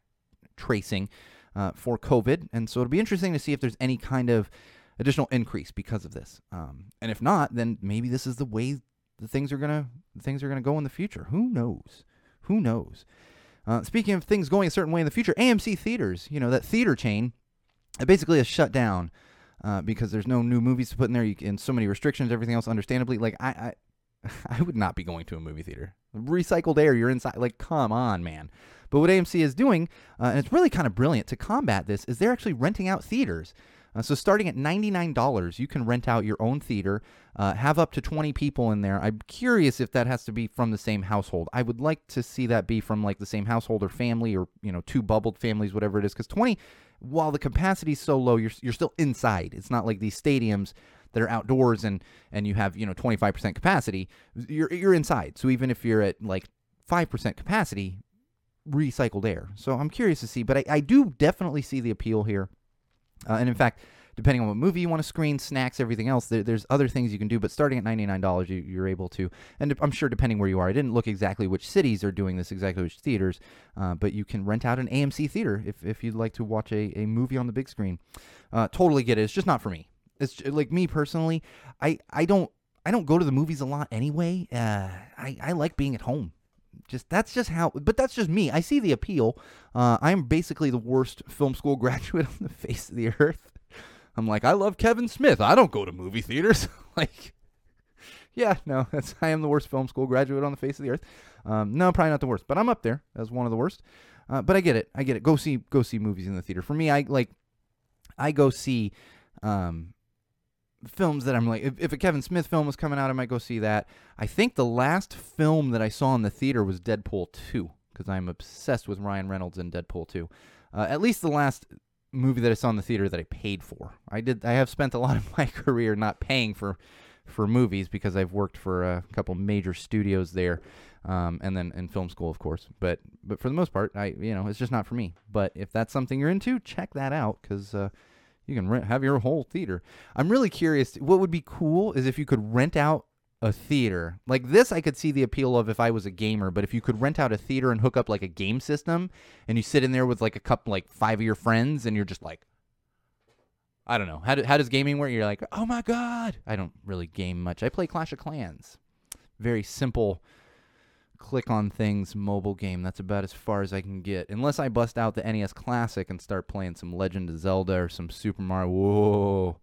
tracing uh, for COVID, and so it'll be interesting to see if there's any kind of additional increase because of this. Um, and if not, then maybe this is the way the things are gonna things are gonna go in the future. Who knows? Who knows? Uh, speaking of things going a certain way in the future, AMC theaters, you know that theater chain, basically has shut down uh, because there's no new movies to put in there, you, and so many restrictions, everything else. Understandably, like I, I, I would not be going to a movie theater. Recycled air, you're inside. Like, come on, man. But what AMC is doing, uh, and it's really kind of brilliant to combat this, is they're actually renting out theaters. Uh, so starting at $99, you can rent out your own theater, uh, have up to 20 people in there. I'm curious if that has to be from the same household. I would like to see that be from like the same household or family or, you know, two bubbled families, whatever it is. Because 20, while the capacity is so low, you're, you're still inside. It's not like these stadiums that are outdoors and, and you have, you know, 25% capacity. You're, you're inside. So even if you're at like 5% capacity, recycled air. So I'm curious to see, but I, I do definitely see the appeal here. Uh, and in fact, depending on what movie you want to screen, snacks, everything else, there, there's other things you can do. But starting at $99, you, you're able to, and I'm sure depending where you are, I didn't look exactly which cities are doing this, exactly which theaters, uh, but you can rent out an AMC theater if, if you'd like to watch a, a movie on the big screen. Uh, totally get it. It's just not for me. It's j- like me personally. I, I don't I don't go to the movies a lot anyway. Uh, I I like being at home. Just that's just how. But that's just me. I see the appeal. Uh, I'm basically the worst film school graduate on the face of the earth. I'm like, I love Kevin Smith. I don't go to movie theaters. like, yeah, no, that's I am the worst film school graduate on the face of the earth. Um, no, probably not the worst, but I'm up there as one of the worst. Uh, but I get it. I get it. Go see go see movies in the theater. For me, I like I go see um, films that I'm like, if, if a Kevin Smith film was coming out, I might go see that. I think the last film that I saw in the theater was Deadpool 2 because I'm obsessed with Ryan Reynolds in Deadpool 2. Uh, at least the last movie that I saw in the theater that I paid for. I did. I have spent a lot of my career not paying for for movies because I've worked for a couple major studios there, um, and then in film school, of course. But but for the most part, I you know it's just not for me. But if that's something you're into, check that out because. Uh, you can rent, have your whole theater. I'm really curious. What would be cool is if you could rent out a theater like this. I could see the appeal of if I was a gamer, but if you could rent out a theater and hook up like a game system, and you sit in there with like a couple, like five of your friends, and you're just like, I don't know. How, do, how does gaming work? You're like, oh my god. I don't really game much. I play Clash of Clans. Very simple click on things mobile game. That's about as far as I can get. Unless I bust out the NES Classic and start playing some Legend of Zelda or some Super Mario. Whoa.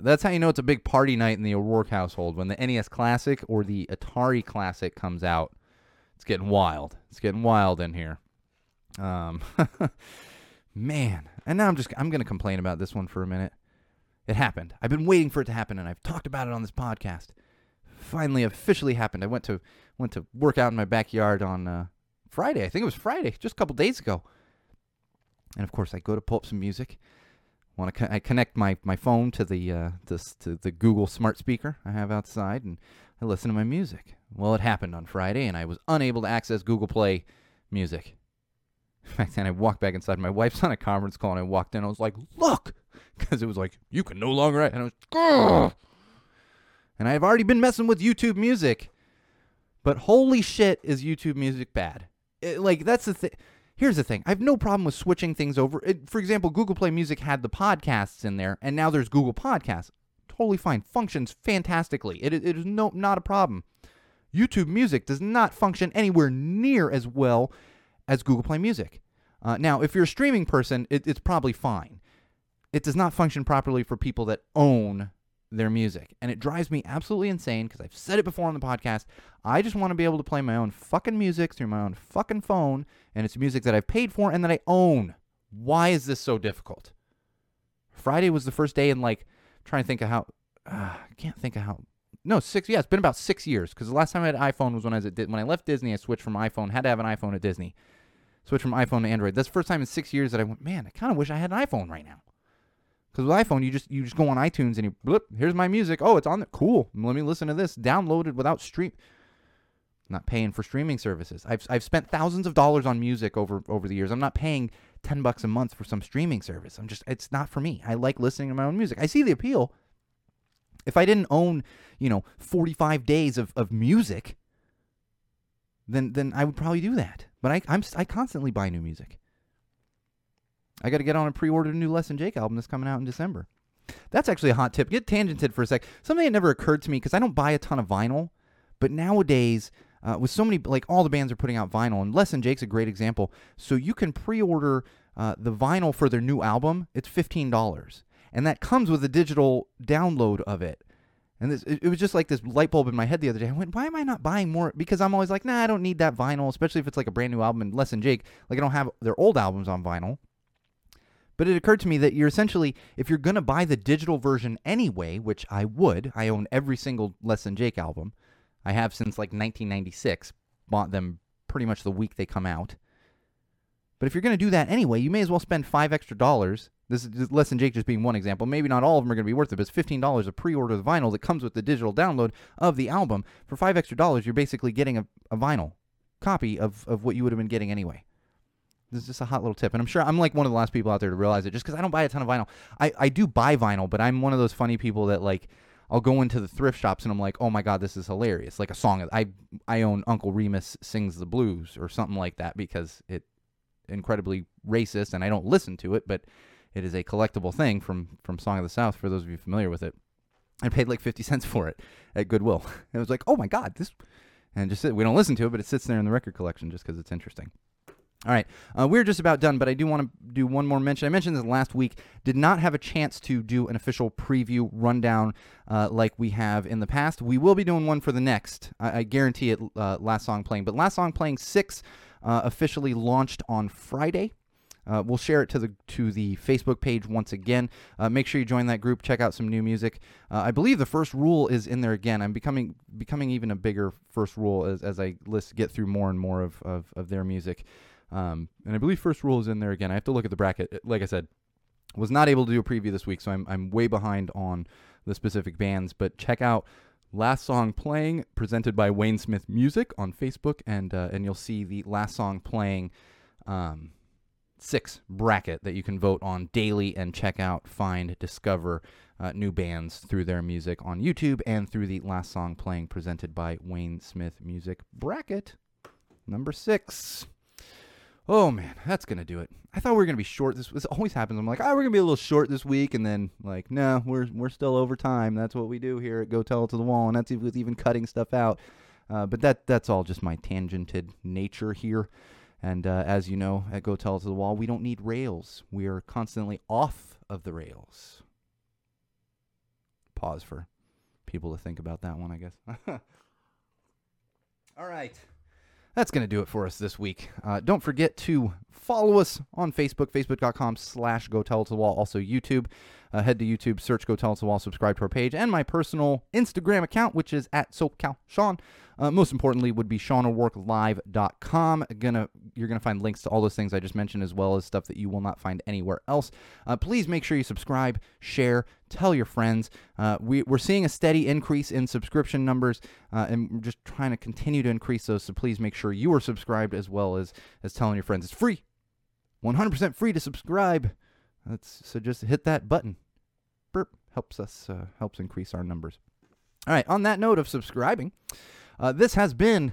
That's how you know it's a big party night in the O'Rourke household. When the NES Classic or the Atari Classic comes out, it's getting wild. It's getting wild in here. Um, man. And now I'm just I'm gonna complain about this one for a minute. It happened. I've been waiting for it to happen, and I've talked about it on this podcast. Finally, officially happened. I went to went to work out in my backyard on uh, Friday. I think it was Friday, just a couple days ago. And of course, I go to pull up some music. Want to I connect my, my phone to the uh, this to the Google smart speaker I have outside, and I listen to my music. Well, it happened on Friday, and I was unable to access Google Play Music. In fact, then I walked back inside. My wife's on a conference call, and I walked in. I was like, "Look," because it was like, "You can no longer." And I was, "Grr." And I've already been messing with YouTube Music, but holy shit, is YouTube Music bad? It- like that's the thing. Here's the thing. I have no problem with switching things over. It, for example, Google Play Music had the podcasts in there, and now there's Google Podcasts. Totally fine. Functions fantastically. It, it is no not a problem. YouTube Music does not function anywhere near as well as Google Play Music. Uh, now, if you're a streaming person, it, it's probably fine. It does not function properly for people that own their music. And it drives me absolutely insane because I've said it before on the podcast. I just want to be able to play my own fucking music through my own fucking phone, and it's music that I've paid for and that I own. Why is this so difficult? Friday was the first day in like trying to think of how uh, I can't think of how no six yeah it's been about six years because the last time I had an iPhone was when I was at when I left Disney I switched from iPhone had to have an iPhone at Disney switched from iPhone to Android that's the first time in six years that I went man I kind of wish I had an iPhone right now because with iPhone you just you just go on iTunes and you blip here's my music oh it's on there cool let me listen to this downloaded without stream not paying for streaming services. I've I've spent thousands of dollars on music over over the years. I'm not paying 10 bucks a month for some streaming service. I'm just it's not for me. I like listening to my own music. I see the appeal. If I didn't own, you know, 45 days of, of music, then then I would probably do that. But I I'm I constantly buy new music. I got to get on and pre-order the new Less Than Jake album that's coming out in December. That's actually a hot tip. Get tangented for a sec. Something that never occurred to me because I don't buy a ton of vinyl, but nowadays uh, with so many like all the bands are putting out vinyl and Less Than Jake's a great example. So you can pre-order uh, the vinyl for their new album. It's fifteen dollars, and that comes with a digital download of it. And this, it, it was just like this light bulb in my head the other day. I went, why am I not buying more? Because I'm always like, nah, I don't need that vinyl, especially if it's like a brand new album. And Less Than Jake, like I don't have their old albums on vinyl. But it occurred to me that you're essentially, if you're going to buy the digital version anyway, which I would, I own every single Less Than Jake album. I have since like 1996, bought them pretty much the week they come out. But if you're going to do that anyway, you may as well spend five extra dollars. This is just Less Than Jake just being one example. Maybe not all of them are going to be worth it, but it's fifteen dollars to pre-order the vinyl that comes with the digital download of the album. For five extra dollars, you're basically getting a, a vinyl. copy of, of what you would have been getting anyway. This is just a hot little tip. And I'm sure I'm like one of the last people out there to realize it just because I don't buy a ton of vinyl. I, I do buy vinyl, but I'm one of those funny people that like I'll go into the thrift shops and I'm like, oh my god, this is hilarious. Like a song I I own Uncle Remus sings the blues or something like that because it incredibly racist and I don't listen to it, but it is a collectible thing from from Song of the South for those of you familiar with it. I paid like 50 cents for it at Goodwill. It was like, "Oh my god, this and just we don't listen to it, but it sits there in the record collection just cuz it's interesting. All right, uh, we're just about done, but I do want to do one more mention. I mentioned this last week. Did not have a chance to do an official preview rundown uh, like we have in the past. We will be doing one for the next. I, I guarantee it. Uh, last song playing, but last song playing six uh, officially launched on Friday. Uh, we'll share it to the to the Facebook page once again. Uh, make sure you join that group. Check out some new music. Uh, I believe the first rule is in there again. I'm becoming becoming even a bigger first rule as, as I list get through more and more of, of, of their music. Um, and I believe first rule is in there again. I have to look at the bracket. Like I said, was not able to do a preview this week, so I'm I'm way behind on the specific bands. But check out last song playing presented by Wayne Smith Music on Facebook, and uh, and you'll see the last song playing. Um, six bracket that you can vote on daily and check out, find, discover uh, new bands through their music on YouTube and through the last song playing presented by Wayne Smith Music bracket number six. Oh man, that's gonna do it. I thought we were gonna be short. This, this always happens. I'm like, oh, we're gonna be a little short this week, and then like, no, we're we're still over time. That's what we do here at Go Tell It to the Wall, and that's with even cutting stuff out. Uh, but that that's all just my tangented nature here. And uh, as you know, at Go Tell It to the Wall, we don't need rails. We are constantly off of the rails. Pause for people to think about that one, I guess. All right. That's going to do it for us this week. Uh, don't forget to follow us on Facebook, facebook.com slash Go Tell It to the Wall. Also YouTube. Uh, head to YouTube, search Go Tell Us the Wall, subscribe to our page, and my personal Instagram account, which is at SoCalSean. Uh, most importantly, would be SeanO'RourkeLive.com. Gonna, you're to find links to all those things I just mentioned, as well as stuff that you will not find anywhere else. Uh, please make sure you subscribe, share, tell your friends. Uh, we, we're seeing a steady increase in subscription numbers, uh, and we're just trying to continue to increase those. So please make sure you are subscribed as well as, as telling your friends. It's free, 100% free to subscribe. That's, so just hit that button. Burp helps us uh, helps increase our numbers. All right. On that note of subscribing, uh, this has been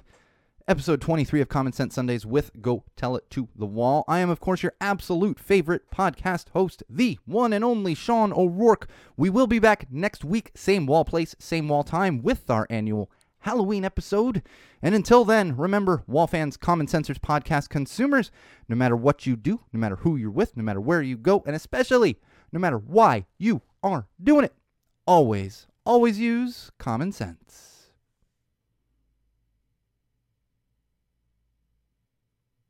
episode 23 of Common Sense Sundays with Go Tell It to the Wall. I am, of course, your absolute favorite podcast host, the one and only Sean O'Rourke. We will be back next week, same wall place, same wall time, with our annual Halloween episode. And until then, remember, Wall fans, Common Sensors podcast consumers, no matter what you do, no matter who you're with, no matter where you go, and especially no matter why you are doing it, always, always use common sense.